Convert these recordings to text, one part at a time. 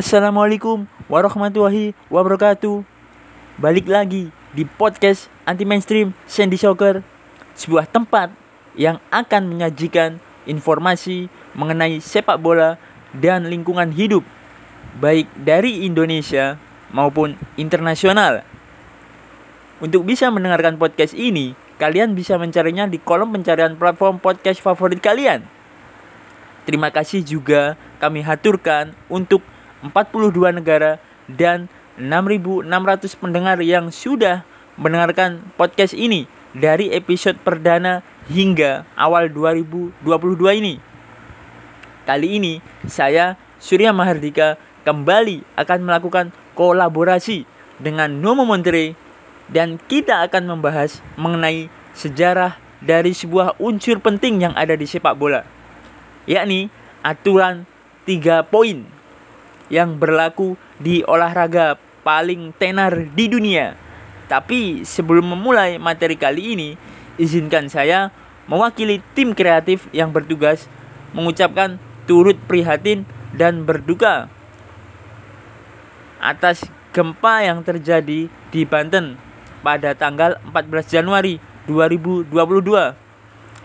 Assalamualaikum warahmatullahi wabarakatuh. Balik lagi di podcast anti mainstream Sandy Soccer, sebuah tempat yang akan menyajikan informasi mengenai sepak bola dan lingkungan hidup, baik dari Indonesia maupun internasional. Untuk bisa mendengarkan podcast ini, kalian bisa mencarinya di kolom pencarian platform podcast favorit kalian. Terima kasih juga kami haturkan untuk 42 negara dan 6.600 pendengar yang sudah mendengarkan podcast ini dari episode perdana hingga awal 2022 ini. Kali ini saya Surya Mahardika kembali akan melakukan kolaborasi dengan Nomo Monterey dan kita akan membahas mengenai sejarah dari sebuah unsur penting yang ada di sepak bola yakni aturan 3 poin yang berlaku di olahraga paling tenar di dunia. Tapi sebelum memulai materi kali ini, izinkan saya mewakili tim kreatif yang bertugas mengucapkan turut prihatin dan berduka atas gempa yang terjadi di Banten pada tanggal 14 Januari 2022.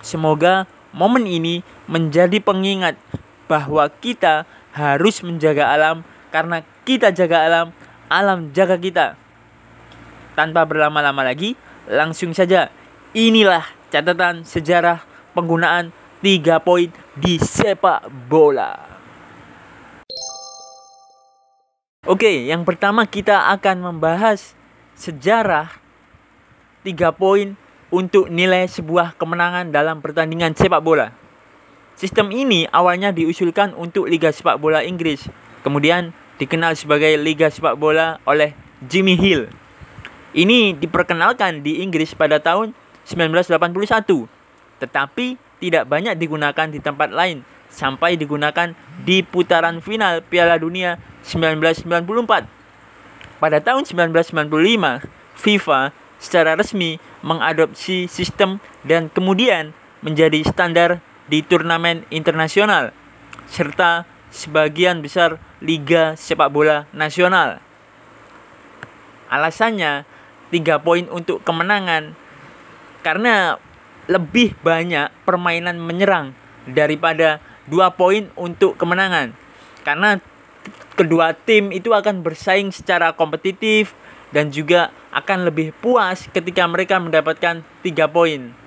Semoga momen ini menjadi pengingat bahwa kita harus menjaga alam karena kita jaga alam, alam jaga kita. Tanpa berlama-lama lagi, langsung saja inilah catatan sejarah penggunaan 3 poin di sepak bola. Oke, yang pertama kita akan membahas sejarah 3 poin untuk nilai sebuah kemenangan dalam pertandingan sepak bola. Sistem ini awalnya diusulkan untuk Liga Sepak Bola Inggris, kemudian dikenal sebagai Liga Sepak Bola oleh Jimmy Hill. Ini diperkenalkan di Inggris pada tahun 1981, tetapi tidak banyak digunakan di tempat lain sampai digunakan di putaran final Piala Dunia 1994. Pada tahun 1995, FIFA secara resmi mengadopsi sistem dan kemudian menjadi standar di turnamen internasional serta sebagian besar liga sepak bola nasional. Alasannya tiga poin untuk kemenangan karena lebih banyak permainan menyerang daripada dua poin untuk kemenangan. Karena kedua tim itu akan bersaing secara kompetitif dan juga akan lebih puas ketika mereka mendapatkan tiga poin.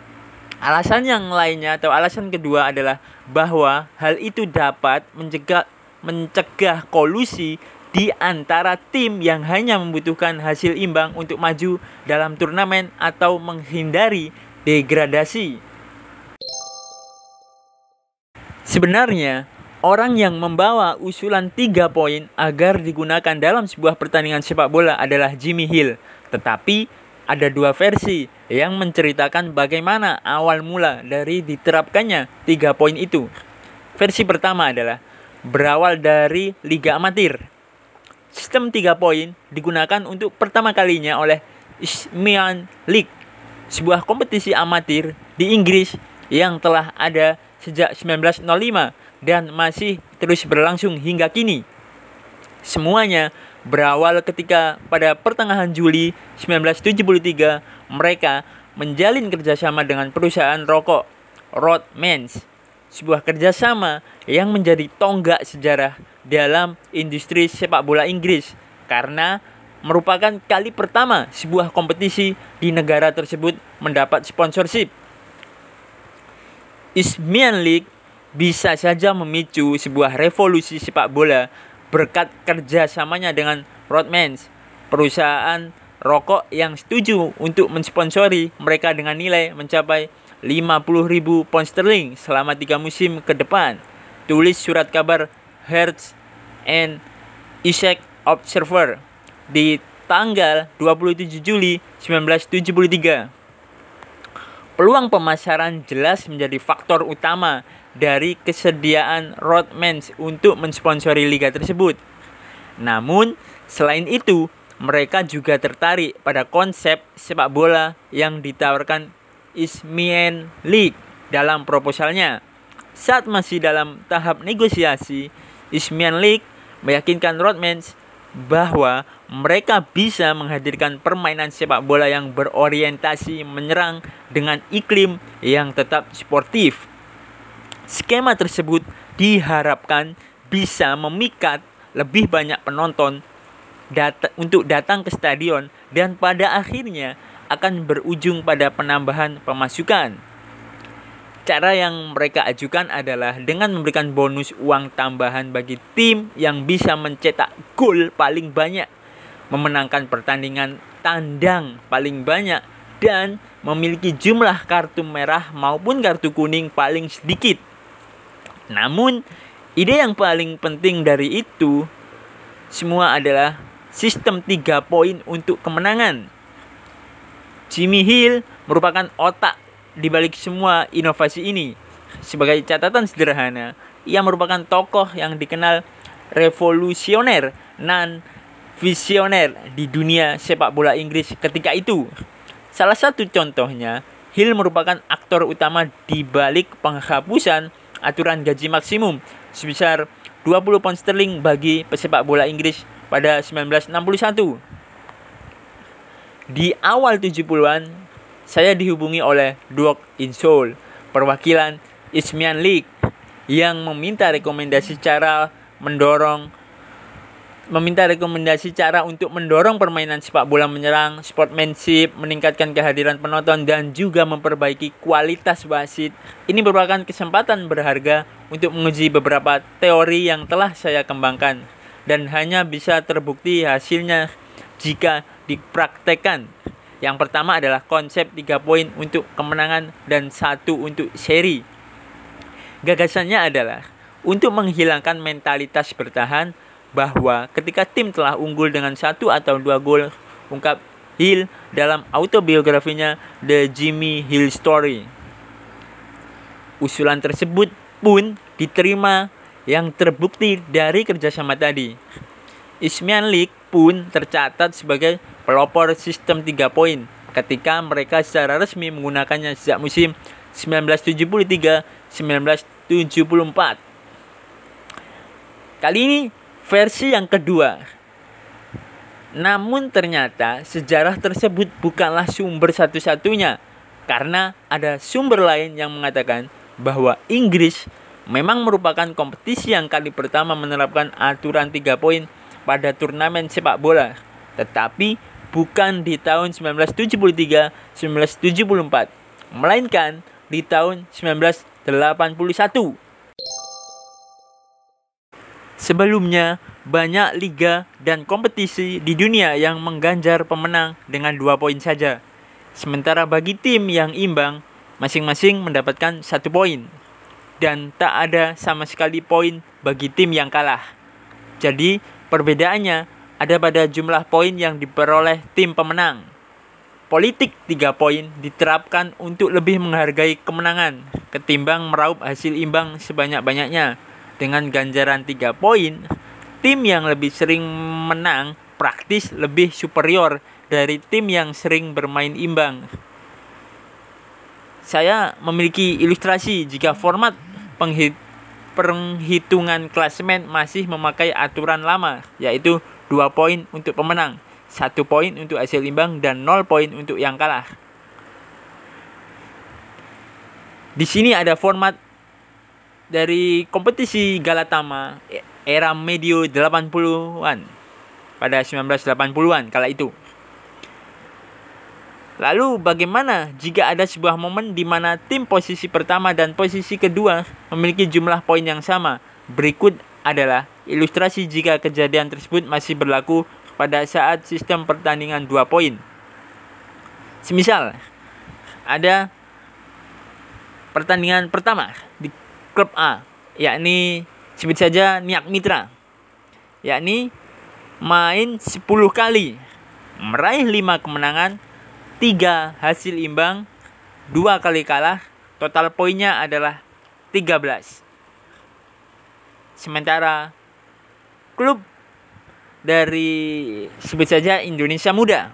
Alasan yang lainnya atau alasan kedua adalah bahwa hal itu dapat mencegah mencegah kolusi di antara tim yang hanya membutuhkan hasil imbang untuk maju dalam turnamen atau menghindari degradasi. Sebenarnya, orang yang membawa usulan tiga poin agar digunakan dalam sebuah pertandingan sepak bola adalah Jimmy Hill. Tetapi ada dua versi yang menceritakan bagaimana awal mula dari diterapkannya tiga poin itu. Versi pertama adalah berawal dari Liga Amatir. Sistem tiga poin digunakan untuk pertama kalinya oleh Isthmian League, sebuah kompetisi amatir di Inggris yang telah ada sejak 1905 dan masih terus berlangsung hingga kini. Semuanya berawal ketika pada pertengahan Juli 1973 mereka menjalin kerjasama dengan perusahaan rokok Rodmans, sebuah kerjasama yang menjadi tonggak sejarah dalam industri sepak bola Inggris karena merupakan kali pertama sebuah kompetisi di negara tersebut mendapat sponsorship. Isthmian League bisa saja memicu sebuah revolusi sepak bola berkat kerjasamanya dengan Rodmans, perusahaan rokok yang setuju untuk mensponsori mereka dengan nilai mencapai 50.000 pound sterling selama tiga musim ke depan. Tulis surat kabar Hertz and Isaac Observer di tanggal 27 Juli 1973. Peluang pemasaran jelas menjadi faktor utama dari kesediaan Rodmans untuk mensponsori liga tersebut. Namun, selain itu, mereka juga tertarik pada konsep sepak bola yang ditawarkan Isthmian League dalam proposalnya. Saat masih dalam tahap negosiasi, Isthmian League meyakinkan Rodmans bahwa mereka bisa menghadirkan permainan sepak bola yang berorientasi menyerang dengan iklim yang tetap sportif. Skema tersebut diharapkan bisa memikat lebih banyak penonton dat untuk datang ke stadion dan pada akhirnya akan berujung pada penambahan pemasukan. Cara yang mereka ajukan adalah dengan memberikan bonus uang tambahan bagi tim yang bisa mencetak gol paling banyak, memenangkan pertandingan tandang paling banyak, dan memiliki jumlah kartu merah maupun kartu kuning paling sedikit. Namun, ide yang paling penting dari itu semua adalah sistem 3 poin untuk kemenangan. Jimmy Hill merupakan otak di balik semua inovasi ini. Sebagai catatan sederhana, ia merupakan tokoh yang dikenal revolusioner dan visioner di dunia sepak bola Inggris ketika itu. Salah satu contohnya, Hill merupakan aktor utama di balik penghapusan aturan gaji maksimum sebesar 20 pound sterling bagi pesepak bola Inggris pada 1961. Di awal 70-an, saya dihubungi oleh Duok Insol, perwakilan Ismian League yang meminta rekomendasi cara mendorong meminta rekomendasi cara untuk mendorong permainan sepak bola menyerang, sportsmanship, meningkatkan kehadiran penonton dan juga memperbaiki kualitas wasit. Ini merupakan kesempatan berharga untuk menguji beberapa teori yang telah saya kembangkan dan hanya bisa terbukti hasilnya jika dipraktekkan. Yang pertama adalah konsep 3 poin untuk kemenangan dan satu untuk seri. Gagasannya adalah untuk menghilangkan mentalitas bertahan bahwa ketika tim telah unggul dengan satu atau dua gol, ungkap Hill dalam autobiografinya The Jimmy Hill Story. Usulan tersebut pun diterima yang terbukti dari kerjasama tadi. Ismian League pun tercatat sebagai pelopor sistem 3 poin ketika mereka secara resmi menggunakannya sejak musim 1973-1974. Kali ini versi yang kedua. Namun ternyata sejarah tersebut bukanlah sumber satu-satunya karena ada sumber lain yang mengatakan bahwa Inggris memang merupakan kompetisi yang kali pertama menerapkan aturan 3 poin pada turnamen sepak bola. Tetapi bukan di tahun 1973 1974 melainkan di tahun 1981 Sebelumnya, banyak liga dan kompetisi di dunia yang mengganjar pemenang dengan dua poin saja. Sementara bagi tim yang imbang, masing-masing mendapatkan satu poin. Dan tak ada sama sekali poin bagi tim yang kalah. Jadi, perbedaannya ada pada jumlah poin yang diperoleh tim pemenang. Politik tiga poin diterapkan untuk lebih menghargai kemenangan ketimbang meraup hasil imbang sebanyak-banyaknya. Dengan ganjaran tiga poin, tim yang lebih sering menang praktis lebih superior dari tim yang sering bermain imbang. Saya memiliki ilustrasi jika format penghit penghitungan klasemen masih memakai aturan lama, yaitu 2 poin untuk pemenang, 1 poin untuk hasil imbang dan 0 poin untuk yang kalah. Di sini ada format dari kompetisi Galatama era medio 80-an pada 1980-an kala itu. Lalu bagaimana jika ada sebuah momen di mana tim posisi pertama dan posisi kedua memiliki jumlah poin yang sama? Berikut adalah Ilustrasi jika kejadian tersebut masih berlaku pada saat sistem pertandingan dua poin. Semisal, ada pertandingan pertama di klub A, yakni sebut saja Niak Mitra, yakni main 10 kali, meraih 5 kemenangan, 3 hasil imbang, 2 kali kalah, total poinnya adalah 13. Sementara klub dari sebut saja Indonesia Muda.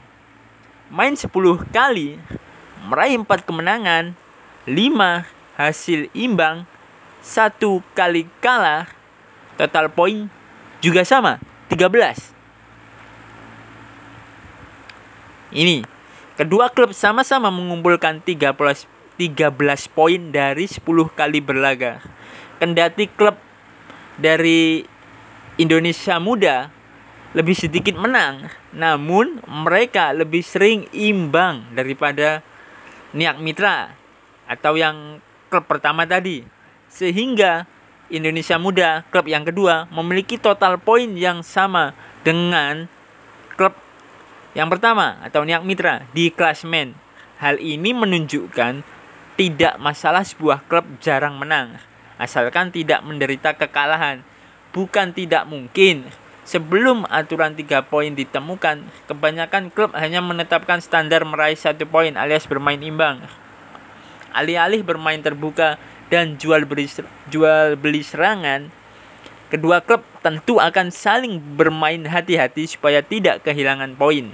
Main 10 kali, meraih 4 kemenangan, 5 hasil imbang, satu kali kalah, total poin juga sama, 13. Ini, kedua klub sama-sama mengumpulkan 13 13 poin dari 10 kali berlaga. Kendati klub dari Indonesia Muda lebih sedikit menang, namun mereka lebih sering imbang daripada Niak Mitra atau yang klub pertama tadi. Sehingga Indonesia Muda, klub yang kedua, memiliki total poin yang sama dengan klub yang pertama atau Niak Mitra di klasmen. Hal ini menunjukkan tidak masalah sebuah klub jarang menang, asalkan tidak menderita kekalahan. Bukan tidak mungkin. Sebelum aturan 3 poin ditemukan, kebanyakan klub hanya menetapkan standar meraih satu poin alias bermain imbang. Alih-alih bermain terbuka dan jual beli jual beli serangan, kedua klub tentu akan saling bermain hati-hati supaya tidak kehilangan poin.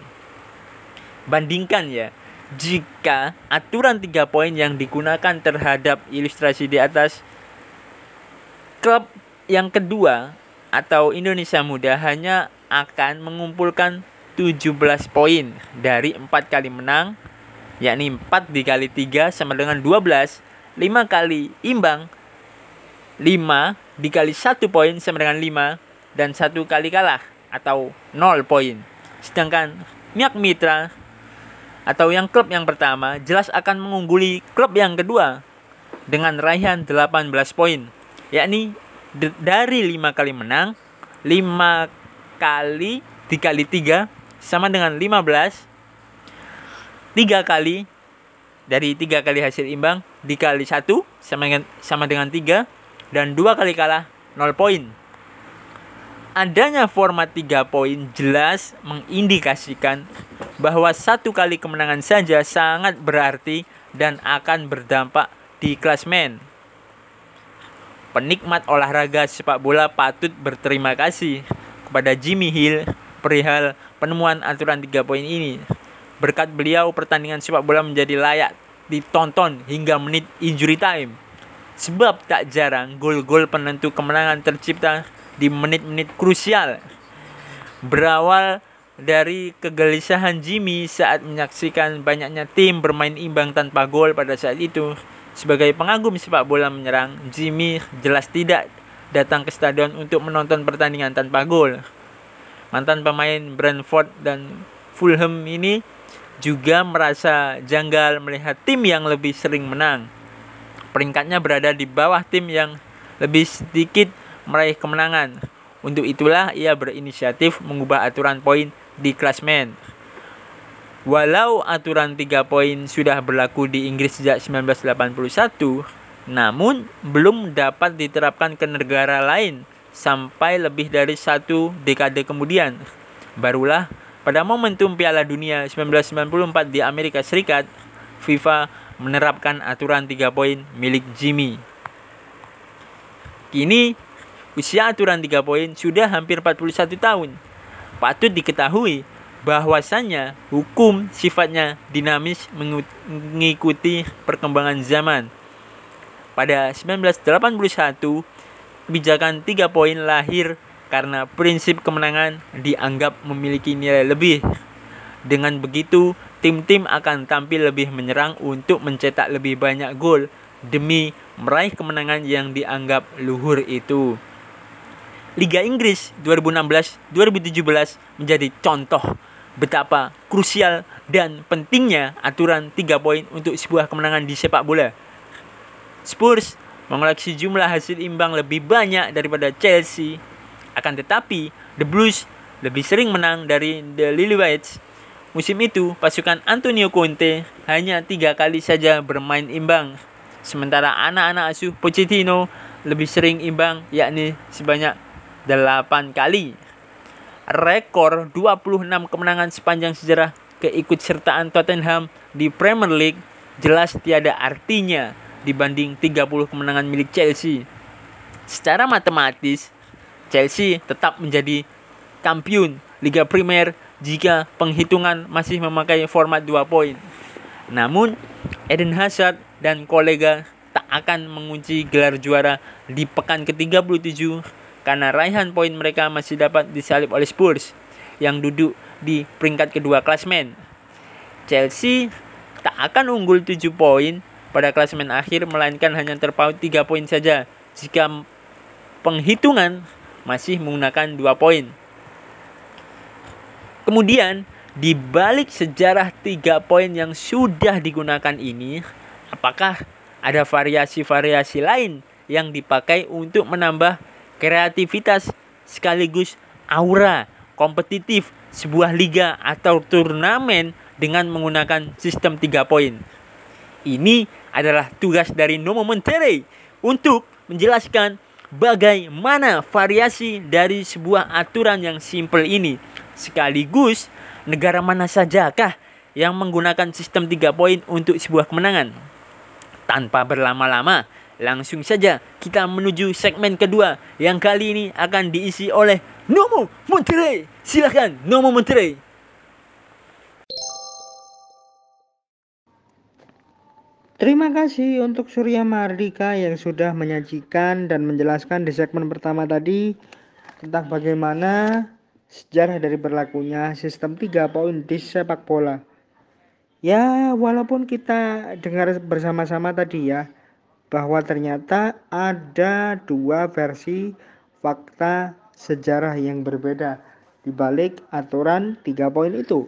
Bandingkan ya, jika aturan tiga poin yang digunakan terhadap ilustrasi di atas klub yang kedua atau Indonesia Muda hanya akan mengumpulkan 17 poin dari empat kali menang yakni 4 dikali 3 sama dengan 12 5 kali imbang 5 dikali 1 poin sama dengan 5 dan satu kali kalah atau 0 poin. Sedangkan Miak Mitra atau yang klub yang pertama jelas akan mengungguli klub yang kedua dengan raihan 18 poin yakni dari 5 kali menang 5 kali dikali 3 sama dengan 15 3 kali dari 3 kali hasil imbang dikali 1 sama dengan sama dengan 3 dan 2 kali kalah 0 poin Adanya format 3 poin jelas mengindikasikan bahwa satu kali kemenangan saja sangat berarti dan akan berdampak di klasmen. Penikmat olahraga sepak bola patut berterima kasih kepada Jimmy Hill perihal penemuan aturan 3 poin ini. Berkat beliau pertandingan sepak bola menjadi layak ditonton hingga menit injury time. Sebab tak jarang gol-gol penentu kemenangan tercipta di menit-menit krusial. Berawal dari kegelisahan Jimmy saat menyaksikan banyaknya tim bermain imbang tanpa gol pada saat itu. Sebagai pengagum sepak bola menyerang, Jimmy jelas tidak datang ke stadion untuk menonton pertandingan tanpa gol. Mantan pemain Brentford dan Fulham ini juga merasa janggal melihat tim yang lebih sering menang. Peringkatnya berada di bawah tim yang lebih sedikit meraih kemenangan. Untuk itulah ia berinisiatif mengubah aturan poin di klasmen. Walau aturan 3 poin sudah berlaku di Inggris sejak 1981, namun belum dapat diterapkan ke negara lain sampai lebih dari satu dekade kemudian. Barulah pada momentum Piala Dunia 1994 di Amerika Serikat, FIFA menerapkan aturan 3 poin milik Jimmy. Kini Usia aturan 3 poin sudah hampir 41 tahun. Patut diketahui bahwasannya hukum sifatnya dinamis mengikuti perkembangan zaman. Pada 1981, kebijakan 3 poin lahir karena prinsip kemenangan dianggap memiliki nilai lebih. Dengan begitu, tim-tim akan tampil lebih menyerang untuk mencetak lebih banyak gol demi meraih kemenangan yang dianggap luhur itu. Liga Inggris 2016-2017 menjadi contoh betapa krusial dan pentingnya aturan 3 poin untuk sebuah kemenangan di sepak bola. Spurs mengoleksi jumlah hasil imbang lebih banyak daripada Chelsea. Akan tetapi, The Blues lebih sering menang dari The Lilywhites. Musim itu, pasukan Antonio Conte hanya tiga kali saja bermain imbang. Sementara anak-anak asuh Pochettino lebih sering imbang, yakni sebanyak 8 kali. Rekor 26 kemenangan sepanjang sejarah keikutsertaan Tottenham di Premier League jelas tiada artinya dibanding 30 kemenangan milik Chelsea. Secara matematis, Chelsea tetap menjadi kampiun Liga Premier jika penghitungan masih memakai format 2 poin. Namun, Eden Hazard dan kolega tak akan mengunci gelar juara di pekan ke-37 karena raihan poin mereka masih dapat disalip oleh Spurs yang duduk di peringkat kedua klasmen. Chelsea tak akan unggul 7 poin pada klasemen akhir melainkan hanya terpaut 3 poin saja jika penghitungan masih menggunakan 2 poin. Kemudian, di balik sejarah 3 poin yang sudah digunakan ini, apakah ada variasi-variasi lain yang dipakai untuk menambah kreativitas sekaligus aura kompetitif sebuah liga atau turnamen dengan menggunakan sistem 3 poin. Ini adalah tugas dari Nomo Monterrey untuk menjelaskan bagaimana variasi dari sebuah aturan yang simple ini. Sekaligus negara mana sajakah yang menggunakan sistem 3 poin untuk sebuah kemenangan. Tanpa berlama-lama, langsung saja kita menuju segmen kedua yang kali ini akan diisi oleh Nomo Monterrey. Silakan Nomo Monterrey. Terima kasih untuk Surya Mardika yang sudah menyajikan dan menjelaskan di segmen pertama tadi tentang bagaimana sejarah dari berlakunya sistem 3 poin di sepak bola. Ya, walaupun kita dengar bersama-sama tadi ya, bahwa ternyata ada dua versi fakta sejarah yang berbeda di balik aturan tiga poin itu.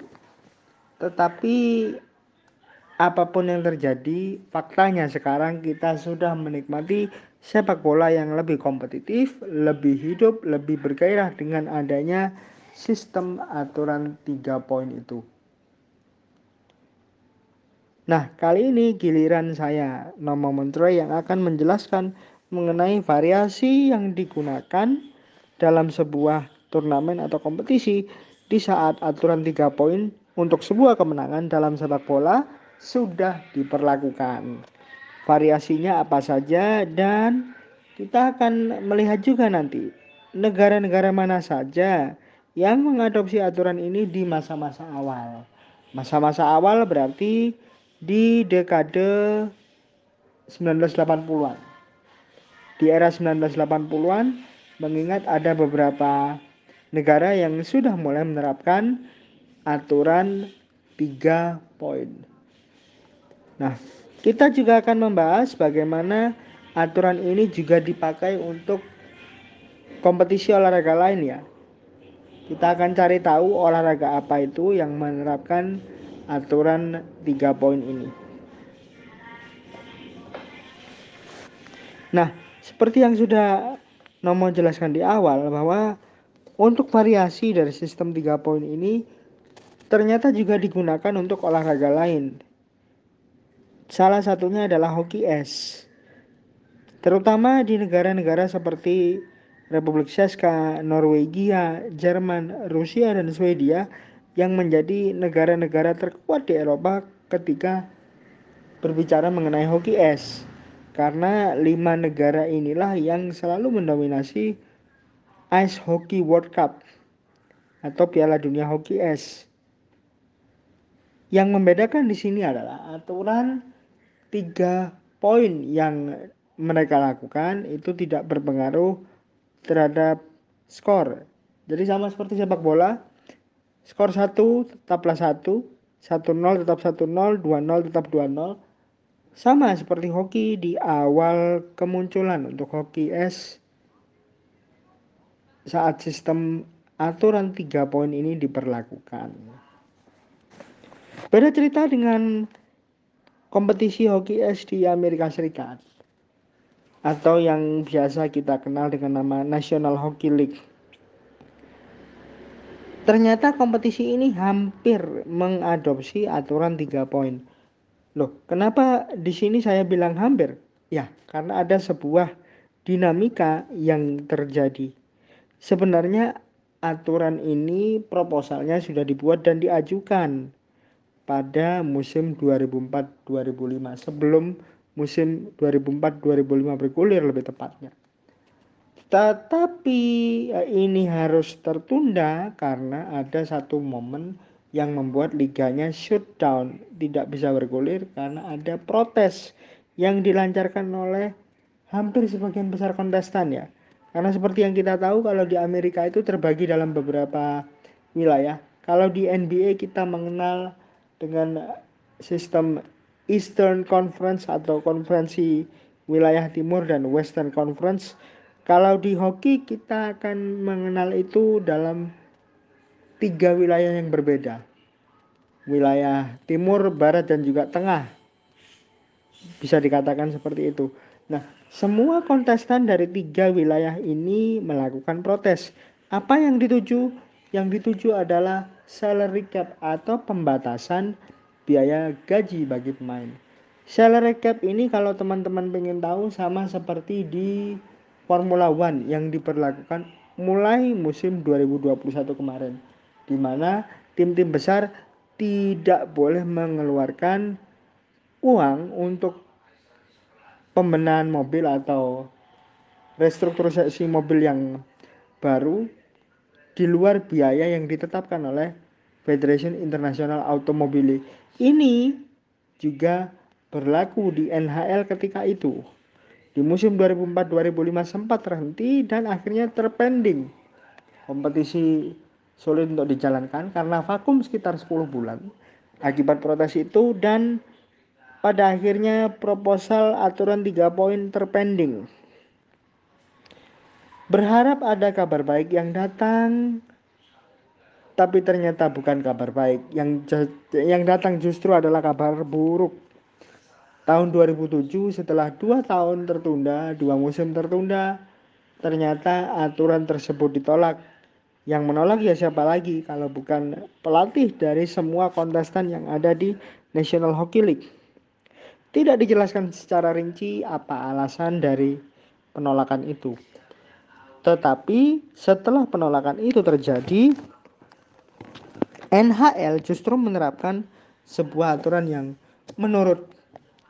Tetapi apa pun yang terjadi, faktanya sekarang kita sudah menikmati sepak bola yang lebih kompetitif, lebih hidup, lebih bergairah dengan adanya sistem aturan tiga poin itu. Nah, kali ini giliran saya, Nomo Mentro yang akan menjelaskan mengenai variasi yang digunakan dalam sebuah turnamen atau kompetisi di saat aturan tiga poin untuk sebuah kemenangan dalam sepak bola sudah diperlakukan. Variasinya apa saja dan kita akan melihat juga nanti negara-negara mana saja yang mengadopsi aturan ini di masa-masa awal. Masa-masa awal berarti di dekade 1980-an. Di era 1980-an mengingat ada beberapa negara yang sudah mulai menerapkan aturan 3 poin. Nah, kita juga akan membahas bagaimana aturan ini juga dipakai untuk kompetisi olahraga lain ya. Kita akan cari tahu olahraga apa itu yang menerapkan aturan tiga poin ini. Nah, seperti yang sudah Nomo jelaskan di awal bahwa untuk variasi dari sistem tiga poin ini ternyata juga digunakan untuk olahraga lain. Salah satunya adalah hoki es. Terutama di negara-negara seperti Republik Seska, Norwegia, Jerman, Rusia, dan Swedia yang menjadi negara-negara terkuat di Eropa ketika berbicara mengenai hoki es. Karena lima negara inilah yang selalu mendominasi Ice Hockey World Cup atau Piala Dunia Hoki Es. Yang membedakan di sini adalah aturan tiga poin yang mereka lakukan itu tidak berpengaruh terhadap skor. Jadi sama seperti sepak bola, Skor 1 tetaplah 1, 1-0 tetap 1-0, 2-0 tetap 2-0. Sama seperti hoki di awal kemunculan untuk hoki es saat sistem aturan 3 poin ini diperlakukan. Beda cerita dengan kompetisi hoki es di Amerika Serikat atau yang biasa kita kenal dengan nama National Hockey League Ternyata kompetisi ini hampir mengadopsi aturan tiga poin. Loh, kenapa di sini saya bilang hampir? Ya, karena ada sebuah dinamika yang terjadi. Sebenarnya aturan ini proposalnya sudah dibuat dan diajukan pada musim 2004-2005 sebelum musim 2004-2005 bergulir lebih tepatnya. Tetapi ya, ini harus tertunda karena ada satu momen yang membuat liganya shutdown, tidak bisa bergulir karena ada protes yang dilancarkan oleh hampir sebagian besar kontestan ya. Karena seperti yang kita tahu kalau di Amerika itu terbagi dalam beberapa wilayah. Kalau di NBA kita mengenal dengan sistem Eastern Conference atau konferensi wilayah timur dan Western Conference. Kalau di hoki kita akan mengenal itu dalam tiga wilayah yang berbeda. Wilayah timur, barat, dan juga tengah. Bisa dikatakan seperti itu. Nah, semua kontestan dari tiga wilayah ini melakukan protes. Apa yang dituju? Yang dituju adalah salary cap atau pembatasan biaya gaji bagi pemain. Salary cap ini kalau teman-teman pengen tahu sama seperti di Formula One yang diperlakukan mulai musim 2021 kemarin. Di mana tim-tim besar tidak boleh mengeluarkan uang untuk pembenahan mobil atau restrukturisasi mobil yang baru di luar biaya yang ditetapkan oleh Federation International Automobile. Ini juga berlaku di NHL ketika itu. Di musim 2004-2005 sempat terhenti dan akhirnya terpending. Kompetisi sulit untuk dijalankan karena vakum sekitar 10 bulan akibat protes itu dan pada akhirnya proposal aturan 3 poin terpending. Berharap ada kabar baik yang datang, tapi ternyata bukan kabar baik. Yang yang datang justru adalah kabar buruk. Tahun 2007 setelah dua tahun tertunda, dua musim tertunda, ternyata aturan tersebut ditolak. Yang menolak ya siapa lagi kalau bukan pelatih dari semua kontestan yang ada di National Hockey League. Tidak dijelaskan secara rinci apa alasan dari penolakan itu. Tetapi setelah penolakan itu terjadi, NHL justru menerapkan sebuah aturan yang menurut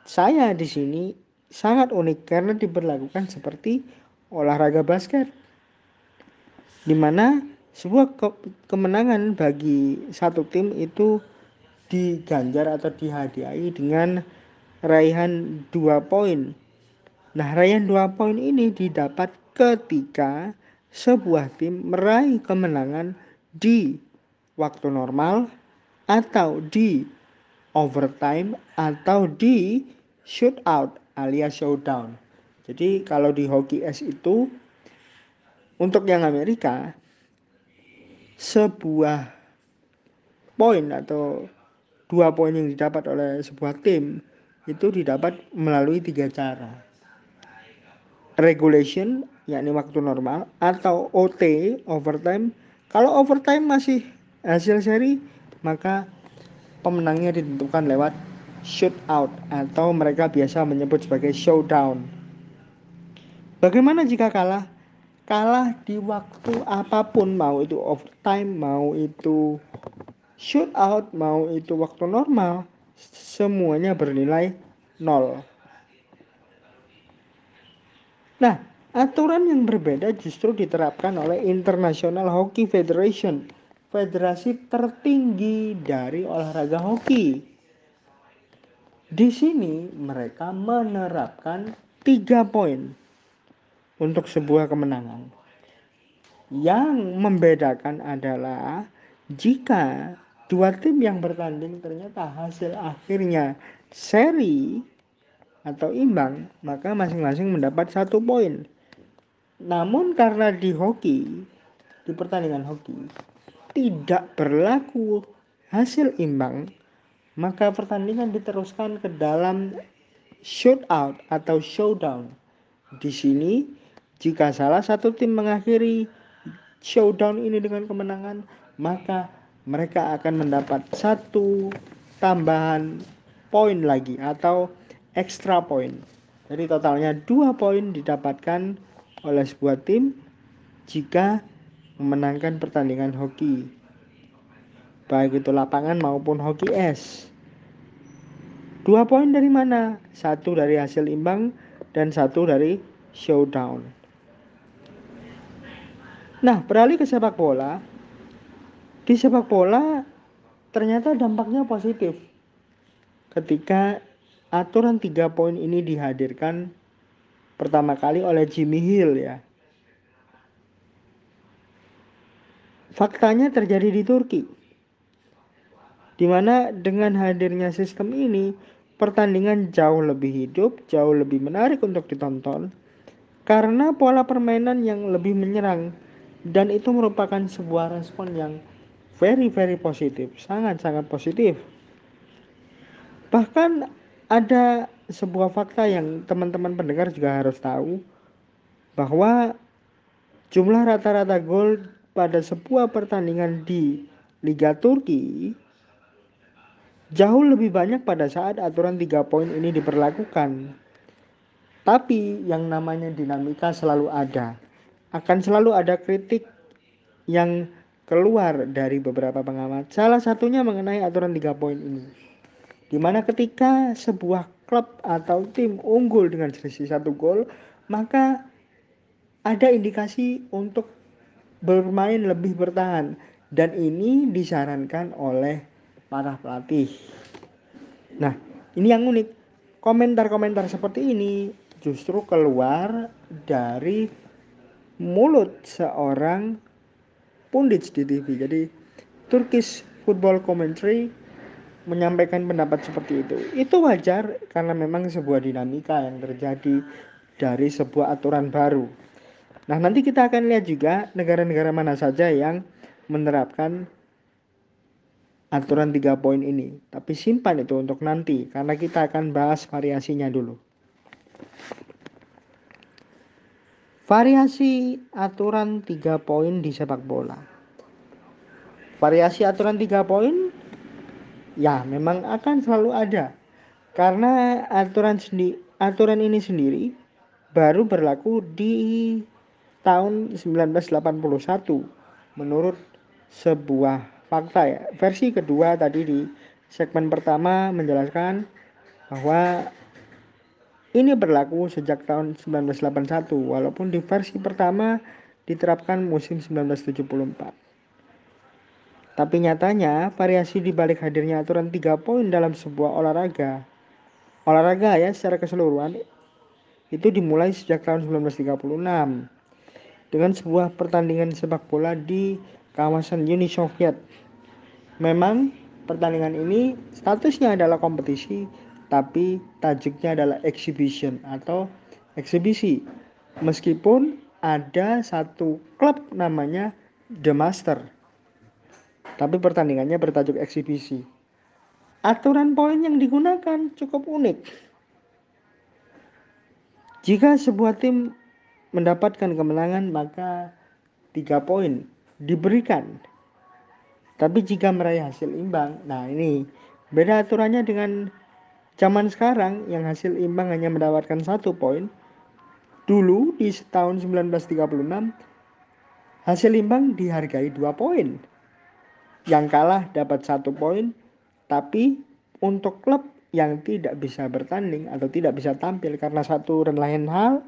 saya di sini sangat unik karena diberlakukan seperti olahraga basket. Di mana sebuah ke kemenangan bagi satu tim itu diganjar atau dihadiahi dengan raihan dua poin. Nah, raihan dua poin ini didapat ketika sebuah tim meraih kemenangan di waktu normal atau di overtime atau di shootout alias showdown. Jadi kalau di hoki es itu untuk yang Amerika sebuah poin atau dua poin yang didapat oleh sebuah tim itu didapat melalui tiga cara. Regulation, yakni waktu normal, atau OT, overtime. Kalau overtime masih hasil seri, maka pemenangnya ditentukan lewat shootout atau mereka biasa menyebut sebagai showdown. Bagaimana jika kalah? Kalah di waktu apa pun, mau itu overtime, mau itu shootout, mau itu waktu normal, semuanya bernilai nol. Nah, aturan yang berbeda justru diterapkan oleh International Hockey Federation, federasi tertinggi dari olahraga hoki. Di sini mereka menerapkan tiga poin untuk sebuah kemenangan. Yang membedakan adalah jika dua tim yang bertanding ternyata hasil akhirnya seri atau imbang, maka masing-masing mendapat satu poin. Namun karena di hoki, di pertandingan hoki, tidak berlaku hasil imbang, maka pertandingan diteruskan ke dalam shootout atau showdown. Di sini, jika salah satu tim mengakhiri showdown ini dengan kemenangan, maka mereka akan mendapat satu tambahan poin lagi atau extra poin. Jadi totalnya dua poin didapatkan oleh sebuah tim jika memenangkan pertandingan hoki. Baik itu lapangan maupun hoki es. Dua poin dari mana? Satu dari hasil imbang dan satu dari showdown. Nah, beralih ke sepak bola, di sepak bola ternyata dampaknya positif ketika aturan tiga poin ini dihadirkan pertama kali oleh Jimmy Hill ya faktanya terjadi di Turki. Di mana dengan hadirnya sistem ini, pertandingan jauh lebih hidup, jauh lebih menarik untuk ditonton karena pola permainan yang lebih menyerang dan itu merupakan sebuah respon yang very very positif, sangat-sangat positif. Bahkan ada sebuah fakta yang teman-teman pendengar juga harus tahu bahwa jumlah rata-rata gol pada sebuah pertandingan di Liga Turki jauh lebih banyak pada saat aturan tiga poin ini diberlakukan. Tapi yang namanya dinamika selalu ada. Akan selalu ada kritik yang keluar dari beberapa pengamat. Salah satunya mengenai aturan tiga poin ini. Di mana ketika sebuah klub atau tim unggul dengan selisih satu gol, maka ada indikasi untuk bermain lebih bertahan dan ini disarankan oleh para pelatih. Nah, ini yang unik. Komentar-komentar seperti ini justru keluar dari mulut seorang pundit di TV. Jadi Turkish Football Commentary menyampaikan pendapat seperti itu. Itu wajar karena memang sebuah dinamika yang terjadi dari sebuah aturan baru. Nah, nanti kita akan lihat juga negara-negara mana saja yang menerapkan aturan tiga poin ini. Tapi simpan itu untuk nanti karena kita akan bahas variasinya dulu. Variasi aturan tiga poin di sepak bola. Variasi aturan tiga poin ya memang akan selalu ada karena aturan sendi aturan ini sendiri baru berlaku di tahun 1981 menurut sebuah fakta ya. Versi kedua tadi di segmen pertama menjelaskan bahwa ini berlaku sejak tahun 1981 walaupun di versi pertama diterapkan musim 1974. Tapi nyatanya variasi di balik hadirnya aturan 3 poin dalam sebuah olahraga olahraga ya secara keseluruhan itu dimulai sejak tahun 1936 dengan sebuah pertandingan sepak bola di kawasan Uni Soviet. Memang pertandingan ini statusnya adalah kompetisi tapi tajuknya adalah exhibition atau eksibisi. Meskipun ada satu klub namanya The Master. Tapi pertandingannya bertajuk eksibisi. Aturan poin yang digunakan cukup unik. Jika sebuah tim mendapatkan kemenangan maka tiga poin diberikan. Tapi jika meraih hasil imbang, nah ini beda aturannya dengan zaman sekarang yang hasil imbang hanya mendapatkan satu poin. Dulu di tahun 1936 hasil imbang dihargai dua poin. Yang kalah dapat satu poin, tapi untuk klub yang tidak bisa bertanding atau tidak bisa tampil karena satu dan lain hal,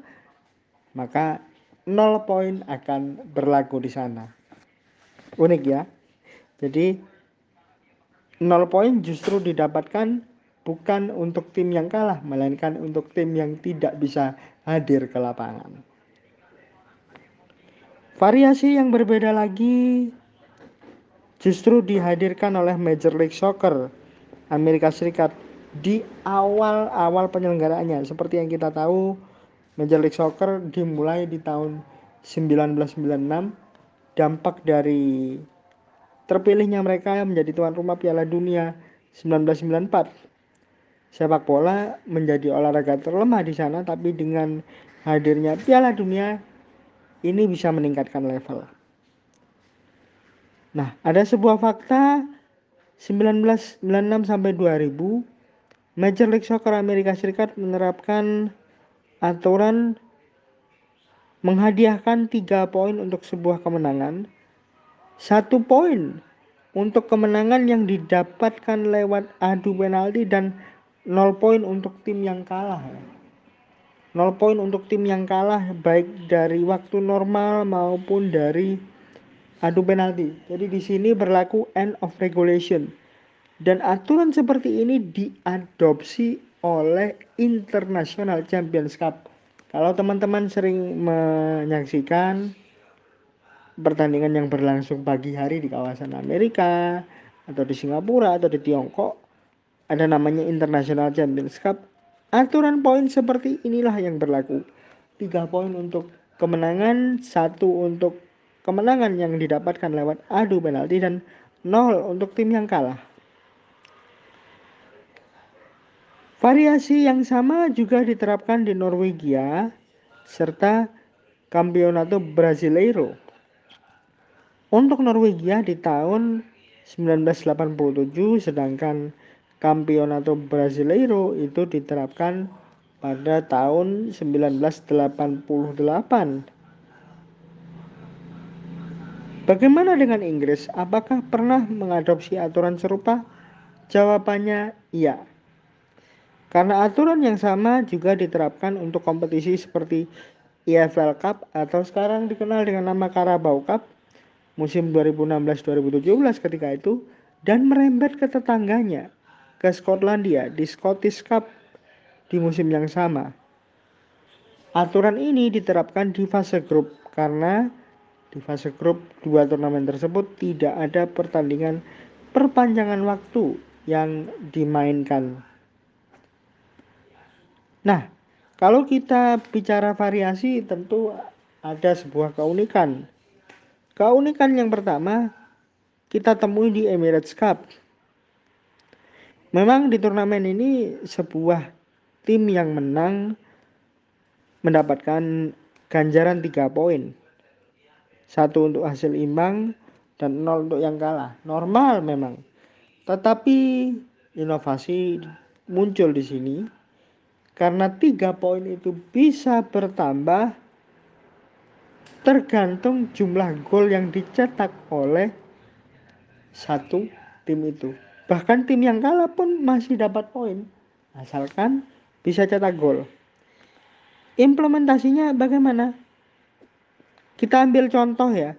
maka nol poin akan berlaku di sana. Unik ya. Jadi nol poin justru didapatkan bukan untuk tim yang kalah, melainkan untuk tim yang tidak bisa hadir ke lapangan. Variasi yang berbeda lagi justru dihadirkan oleh Major League Soccer Amerika Serikat di awal-awal penyelenggaraannya. Seperti yang kita tahu, Major League Soccer dimulai di tahun 1996 dampak dari terpilihnya mereka menjadi tuan rumah Piala Dunia 1994 sepak bola menjadi olahraga terlemah di sana tapi dengan hadirnya Piala Dunia ini bisa meningkatkan level. Nah, ada sebuah fakta 1996 sampai 2000 Major League Soccer Amerika Serikat menerapkan aturan menghadiahkan tiga poin untuk sebuah kemenangan, satu poin untuk kemenangan yang didapatkan lewat adu penalti dan nol poin untuk tim yang kalah. Nol poin untuk tim yang kalah baik dari waktu normal maupun dari adu penalti. Jadi di sini berlaku end of regulation. Dan aturan seperti ini diadopsi oleh International Champions Cup. Kalau teman-teman sering menyaksikan pertandingan yang berlangsung pagi hari di kawasan Amerika atau di Singapura atau di Tiongkok ada namanya International Champions Cup aturan poin seperti inilah yang berlaku tiga poin untuk kemenangan satu untuk kemenangan yang didapatkan lewat adu penalti dan nol untuk tim yang kalah variasi yang sama juga diterapkan di Norwegia serta Campeonato Brasileiro untuk Norwegia di tahun 1987 sedangkan Campeonato Brasileiro itu diterapkan pada tahun 1988. Bagaimana dengan Inggris? Apakah pernah mengadopsi aturan serupa? Jawabannya iya. Karena aturan yang sama juga diterapkan untuk kompetisi seperti EFL Cup atau sekarang dikenal dengan nama Carabao Cup musim 2016-2017 ketika itu dan merembet ke tetangganya ke Skotlandia di Scottish Cup di musim yang sama. Aturan ini diterapkan di fase grup karena di fase grup dua turnamen tersebut tidak ada pertandingan perpanjangan waktu yang dimainkan. Nah, kalau kita bicara variasi tentu ada sebuah keunikan Keunikan yang pertama kita temui di Emirates Cup. Memang di turnamen ini sebuah tim yang menang mendapatkan ganjaran 3 poin. Satu untuk hasil imbang dan nol untuk yang kalah. Normal memang. Tetapi inovasi muncul di sini karena tiga poin itu bisa bertambah tergantung jumlah gol yang dicetak oleh satu tim itu. Bahkan tim yang kalah pun masih dapat poin asalkan bisa cetak gol. Implementasinya bagaimana? Kita ambil contoh ya.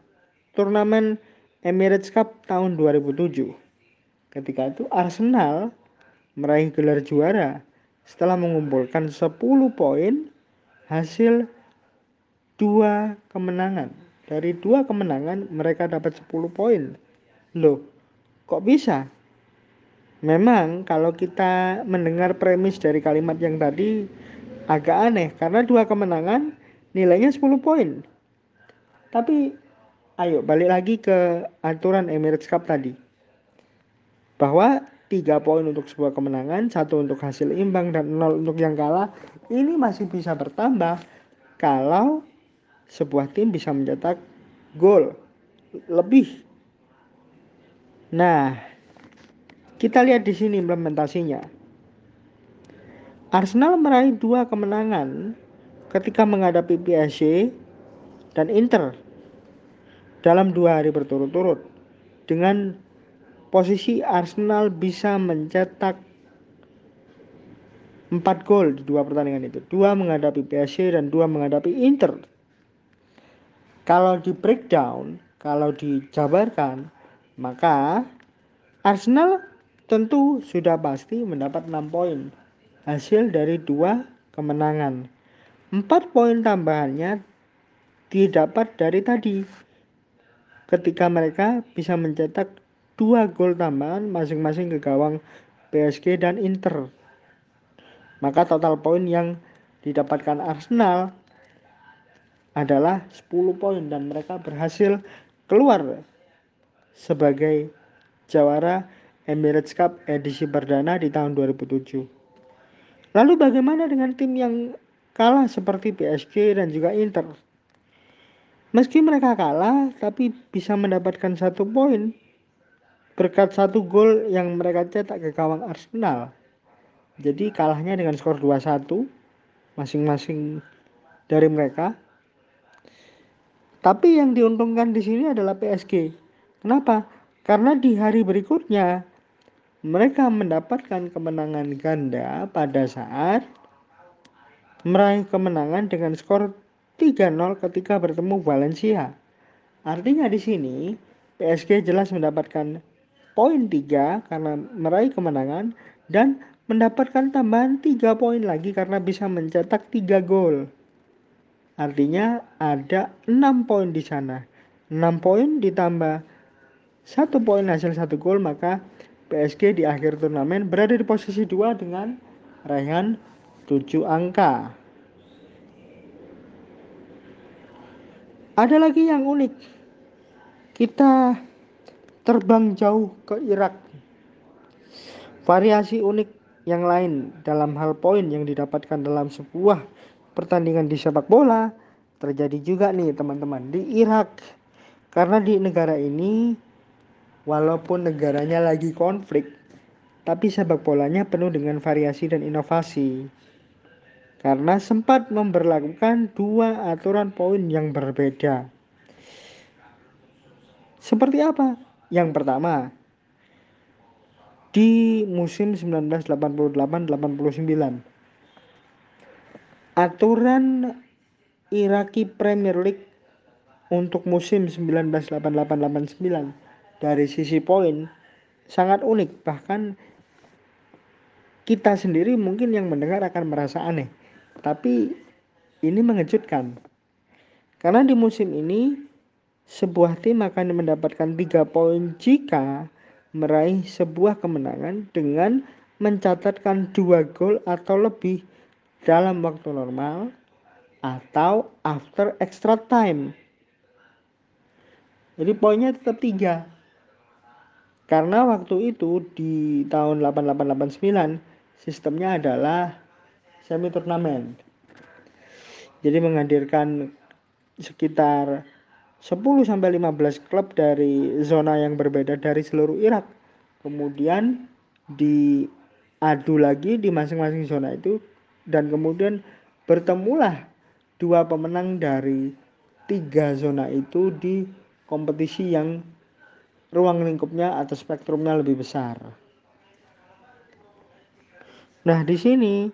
Turnamen Emirates Cup tahun 2007. Ketika itu Arsenal meraih gelar juara setelah mengumpulkan 10 poin hasil dua kemenangan. Dari dua kemenangan mereka dapat 10 poin. Loh, kok bisa? Memang kalau kita mendengar premis dari kalimat yang tadi agak aneh karena dua kemenangan nilainya 10 poin. Tapi ayo balik lagi ke aturan Emirates Cup tadi. Bahwa tiga poin untuk sebuah kemenangan, satu untuk hasil imbang dan nol untuk yang kalah, ini masih bisa bertambah kalau sebuah tim bisa mencetak gol lebih. Nah, kita lihat di sini implementasinya. Arsenal meraih dua kemenangan ketika menghadapi PSG dan Inter dalam dua hari berturut-turut dengan posisi Arsenal bisa mencetak empat gol di dua pertandingan itu dua menghadapi PSG dan dua menghadapi Inter kalau di breakdown, kalau dijabarkan, maka Arsenal tentu sudah pasti mendapat 6 poin hasil dari dua kemenangan. 4 poin tambahannya didapat dari tadi ketika mereka bisa mencetak dua gol tambahan masing-masing ke gawang PSG dan Inter. Maka total poin yang didapatkan Arsenal adalah 10 poin dan mereka berhasil keluar sebagai jawara Emirates Cup edisi perdana di tahun 2007. Lalu bagaimana dengan tim yang kalah seperti PSG dan juga Inter? Meski mereka kalah, tapi bisa mendapatkan satu poin berkat satu gol yang mereka cetak ke gawang Arsenal. Jadi kalahnya dengan skor 2-1 masing-masing dari mereka. Tapi yang diuntungkan di sini adalah PSG. Kenapa? Karena di hari berikutnya mereka mendapatkan kemenangan ganda pada saat meraih kemenangan dengan skor 3-0 ketika bertemu Valencia. Artinya di sini PSG jelas mendapatkan poin 3 karena meraih kemenangan dan mendapatkan tambahan 3 poin lagi karena bisa mencetak 3 gol. Artinya ada 6 poin di sana. 6 poin ditambah satu poin hasil satu gol maka PSG di akhir turnamen berada di posisi dua dengan raihan 7 angka. Ada lagi yang unik. Kita terbang jauh ke Irak. Variasi unik yang lain dalam hal poin yang didapatkan dalam sebuah pertandingan di sepak bola terjadi juga nih teman-teman di Irak. Karena di negara ini walaupun negaranya lagi konflik tapi sepak bolanya penuh dengan variasi dan inovasi. Karena sempat memperlakukan dua aturan poin yang berbeda. Seperti apa? Yang pertama, di musim 1988-89. Aturan Iraki Premier League untuk musim 1988-89 dari sisi poin sangat unik bahkan kita sendiri mungkin yang mendengar akan merasa aneh tapi ini mengejutkan karena di musim ini sebuah tim akan mendapatkan tiga poin jika meraih sebuah kemenangan dengan mencatatkan dua gol atau lebih dalam waktu normal atau after extra time. Jadi poinnya tetap tiga. Karena waktu itu di tahun 8889 sistemnya adalah semi turnamen. Jadi menghadirkan sekitar 10 sampai 15 klub dari zona yang berbeda dari seluruh Irak. Kemudian diadu lagi di masing-masing zona itu dan kemudian bertemulah dua pemenang dari tiga zona itu di kompetisi yang ruang lingkupnya atau spektrumnya lebih besar. Nah, di sini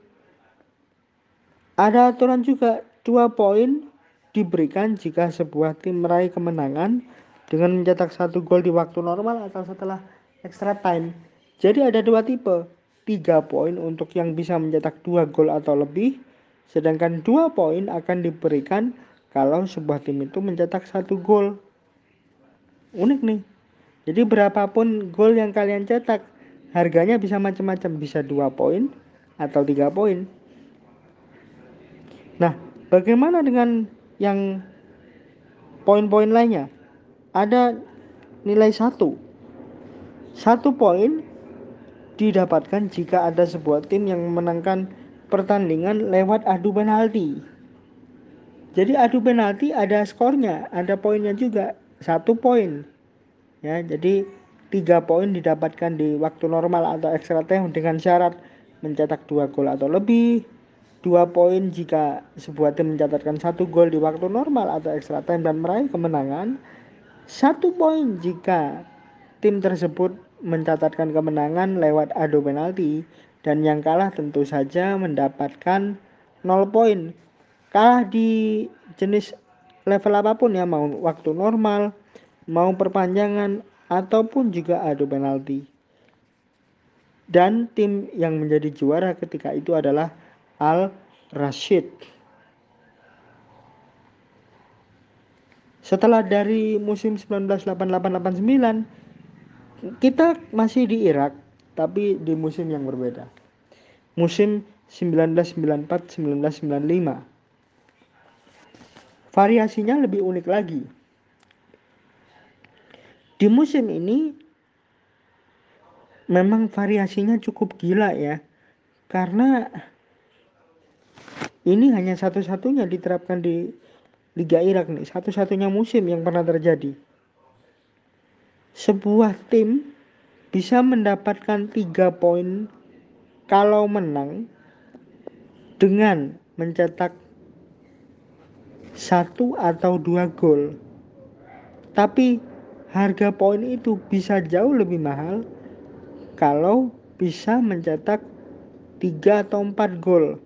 ada aturan juga dua poin diberikan jika sebuah tim meraih kemenangan dengan mencetak satu gol di waktu normal atau setelah extra time. Jadi ada dua tipe, tiga poin untuk yang bisa mencetak dua gol atau lebih, sedangkan dua poin akan diberikan kalau sebuah tim itu mencetak satu gol. Unik nih. Jadi berapapun gol yang kalian cetak, harganya bisa macam-macam, bisa dua poin atau tiga poin. Nah, bagaimana dengan yang poin-poin lainnya? Ada nilai satu. Satu poin didapatkan jika ada sebuah tim yang memenangkan pertandingan lewat adu penalti. Jadi adu penalti ada skornya ada poinnya juga. Satu poin. Ya jadi tiga poin didapatkan di waktu normal atau extra time dengan syarat mencetak dua gol atau lebih dua poin jika sebuah tim mencatatkan satu gol di waktu normal atau extra time dan meraih kemenangan. Satu poin jika tim tersebut mencatatkan kemenangan lewat adu penalti. Dan yang kalah tentu saja mendapatkan 0 poin. Kalah di jenis level apa pun ya mau waktu normal mau perpanjangan ataupun juga adu penalti. Dan tim yang menjadi juara ketika itu adalah Al Rashid. Setelah dari musim 1988-89 kita masih di Irak tapi di musim yang berbeda. Musim 1994-1995. Variasinya lebih unik lagi. Di musim ini memang variasinya cukup gila ya. Karena ini hanya satu-satunya diterapkan di Liga Irak nih, satu-satunya musim yang pernah terjadi. Sebuah tim bisa mendapatkan tiga poin kalau menang dengan mencetak satu atau dua gol. Tapi harga poin itu bisa jauh lebih mahal kalau bisa mencetak tiga atau empat gol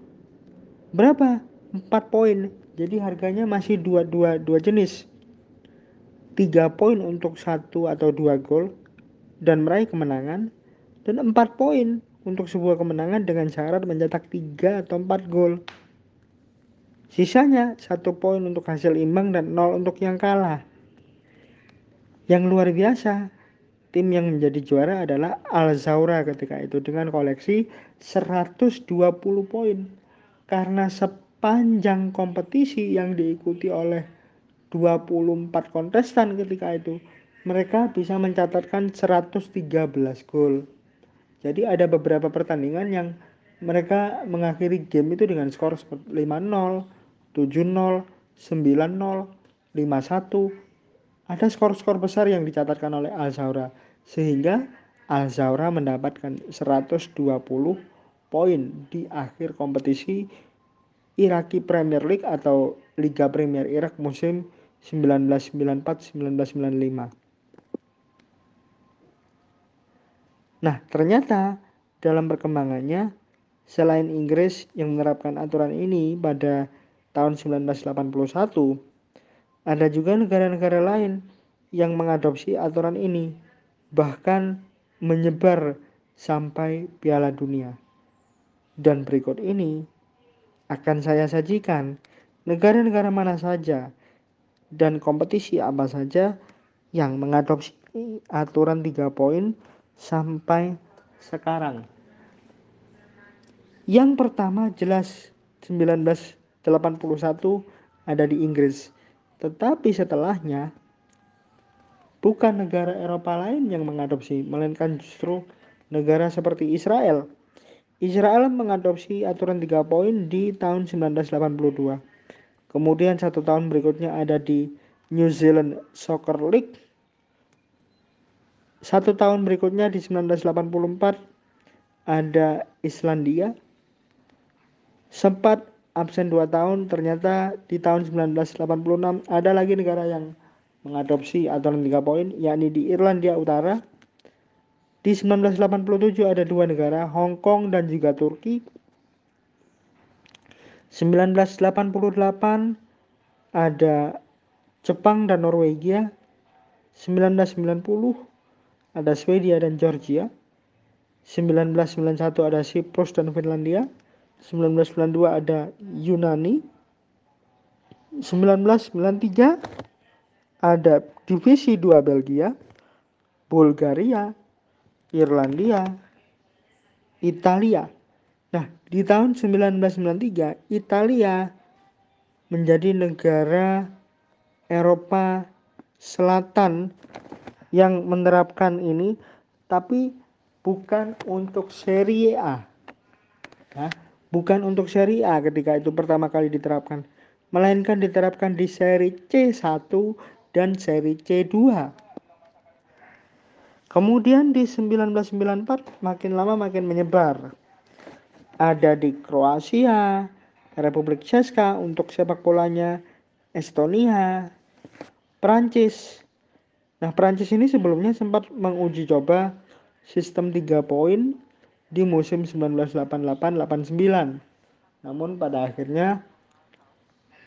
berapa? 4 poin. Jadi harganya masih dua dua dua jenis. Tiga poin untuk satu atau dua gol dan meraih kemenangan dan empat poin untuk sebuah kemenangan dengan syarat mencetak tiga atau empat gol. Sisanya satu poin untuk hasil imbang dan nol untuk yang kalah. Yang luar biasa, tim yang menjadi juara adalah Al Zaura ketika itu dengan koleksi 120 poin. Karena sepanjang kompetisi yang diikuti oleh 24 kontestan ketika itu, mereka bisa mencatatkan 113 gol. Jadi ada beberapa pertandingan yang mereka mengakhiri game itu dengan skor 5-0, 7-0, 9-0, 5-1. Ada skor-skor besar yang dicatatkan oleh Al Zaura sehingga Al Zaura mendapatkan 120 poin di akhir kompetisi Iraki Premier League atau Liga Premier Irak musim 1994-1995. Nah, ternyata dalam perkembangannya selain Inggris yang menerapkan aturan ini pada tahun 1981, ada juga negara-negara lain yang mengadopsi aturan ini, bahkan menyebar sampai Piala Dunia. Dan berikut ini akan saya sajikan negara-negara mana saja dan kompetisi apa saja yang mengadopsi aturan 3 poin sampai sekarang. Yang pertama jelas 1981 ada di Inggris. Tetapi setelahnya bukan negara Eropa lain yang mengadopsi, melainkan justru negara seperti Israel. Israel mengadopsi aturan 3 poin di tahun 1982. Kemudian satu tahun berikutnya ada di New Zealand Soccer League. Satu tahun berikutnya di 1984 ada Islandia sempat absen 2 tahun ternyata di tahun 1986 ada lagi negara yang mengadopsi aturan 3 poin yakni di Irlandia Utara di 1987 ada dua negara Hong Kong dan juga Turki. 1988 ada Jepang dan Norwegia. 1990 ada Swedia dan Georgia. 1991 ada Siprus dan Finlandia. 1992 ada Yunani. 1993 ada divisi 2 Belgia Bulgaria Irlandia Italia nah di tahun 1993 Italia menjadi negara Eropa Selatan yang menerapkan ini tapi bukan untuk Serie A nah, bukan untuk seri A ketika itu pertama kali diterapkan, melainkan diterapkan di seri C1 dan seri C2. Kemudian di 1994 makin lama makin menyebar. Ada di Kroasia, Republik Ceska untuk sepak bolanya, Estonia, Prancis. Nah, Prancis ini sebelumnya sempat menguji coba sistem 3 poin di musim 1988-89. Namun pada akhirnya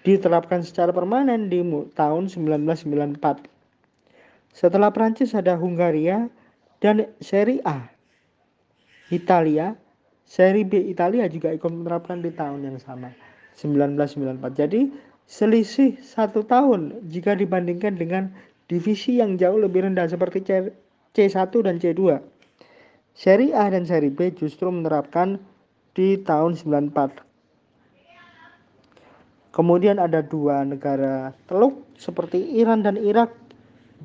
diterapkan secara permanen di tahun 1994. Setelah Prancis ada Hungaria dan Serie A. Italia, Serie B Italia juga ikut menerapkan di tahun yang sama, 1994. Jadi selisih satu tahun jika dibandingkan dengan divisi yang jauh lebih rendah seperti C1 dan C2. Seri A dan seri B justru menerapkan di tahun 94. Kemudian ada dua negara teluk seperti Iran dan Irak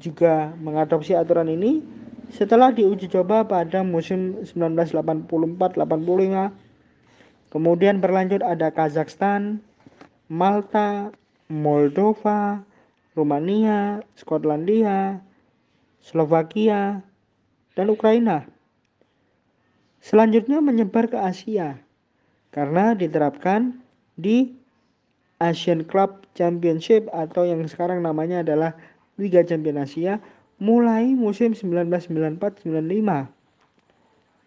juga mengadopsi aturan ini setelah diuji coba pada musim 1984-85. Kemudian berlanjut ada Kazakhstan, Malta, Moldova, Rumania, Skotlandia, Slovakia, dan Ukraina. Selanjutnya menyebar ke Asia karena diterapkan di Asian Club Championship atau yang sekarang namanya adalah Liga Champion Asia mulai musim 1994-95.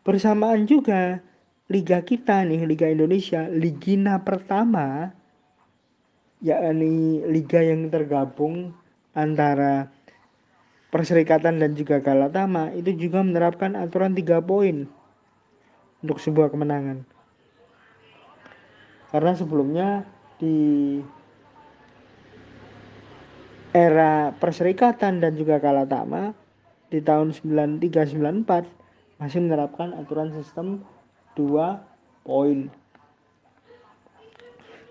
Bersamaan juga liga kita nih, Liga Indonesia, Ligina pertama yakni liga yang tergabung antara Perserikatan dan juga Galatama itu juga menerapkan aturan 3 poin untuk sebuah kemenangan. Karena sebelumnya di era perserikatan dan juga kalatama di tahun 9394 masih menerapkan aturan sistem dua poin.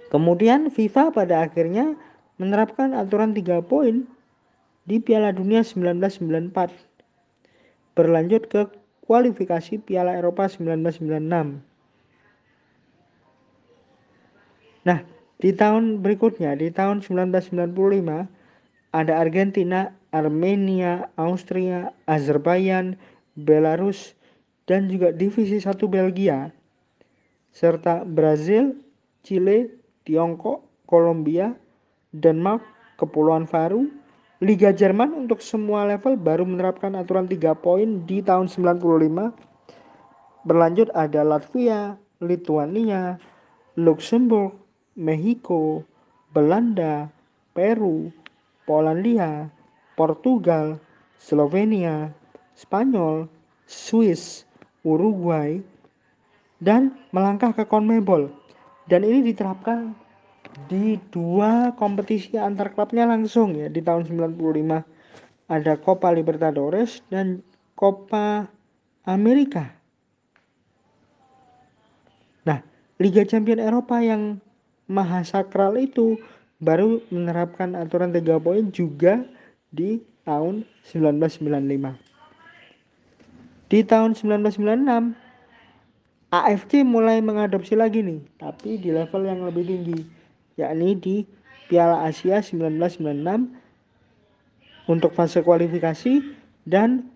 Kemudian FIFA pada akhirnya menerapkan aturan tiga poin di Piala Dunia 1994 berlanjut ke kualifikasi Piala Eropa 1996. Nah, di tahun berikutnya, di tahun 1995, ada Argentina, Armenia, Austria, Azerbaijan, Belarus, dan juga Divisi 1 Belgia, serta Brazil, Chile, Tiongkok, Kolombia, Denmark, Kepulauan Faru, Liga Jerman untuk semua level baru menerapkan aturan 3 poin di tahun 95. Berlanjut ada Latvia, Lithuania, Luxembourg, Meksiko, Belanda, Peru, Polandia, Portugal, Slovenia, Spanyol, Swiss, Uruguay, dan melangkah ke CONMEBOL dan ini diterapkan di dua kompetisi antar klubnya langsung ya di tahun 95 ada Copa Libertadores dan Copa Amerika. Nah, Liga Champion Eropa yang maha sakral itu baru menerapkan aturan 3 poin juga di tahun 1995. Di tahun 1996 AFC mulai mengadopsi lagi nih, tapi di level yang lebih tinggi, yakni di Piala Asia 1996 untuk fase kualifikasi dan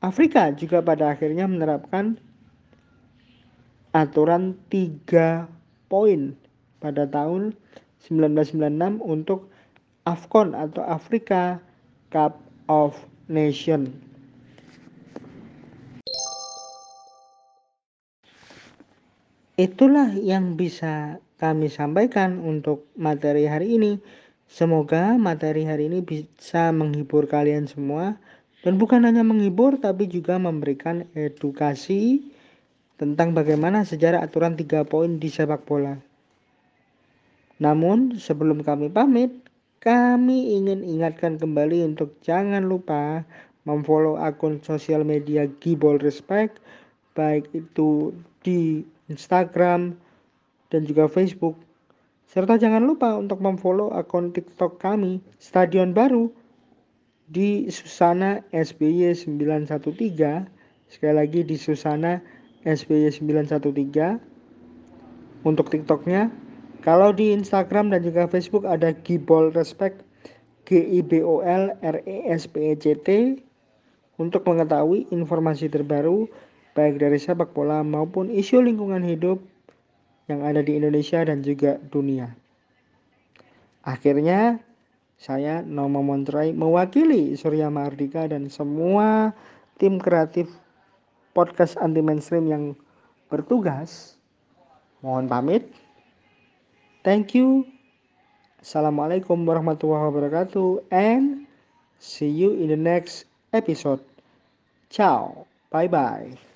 Afrika juga pada akhirnya menerapkan aturan 3 poin pada tahun 1996 untuk AFCON atau Africa Cup of Nations. Itulah yang bisa kami sampaikan untuk materi hari ini. Semoga materi hari ini bisa menghibur kalian semua dan bukan hanya menghibur tapi juga memberikan edukasi tentang bagaimana sejarah aturan tiga poin di sepak bola. Namun sebelum kami pamit, kami ingin ingatkan kembali untuk jangan lupa memfollow akun sosial media Gibol Respect baik itu di Instagram, dan juga Facebook. Serta jangan lupa untuk memfollow akun TikTok kami, Stadion Baru, di Susana SBY 913. Sekali lagi di Susana SBY 913. Untuk TikToknya, kalau di Instagram dan juga Facebook ada Gibol Respect, G I B O L R E S P E C T untuk mengetahui informasi terbaru baik dari sepak bola maupun isu lingkungan hidup yang ada di Indonesia dan juga dunia. Akhirnya, saya Nomo Montrai mewakili Surya Mardika dan semua tim kreatif podcast anti mainstream yang bertugas. Mohon pamit. Thank you. Assalamualaikum warahmatullahi wabarakatuh and see you in the next episode. Ciao. Bye bye.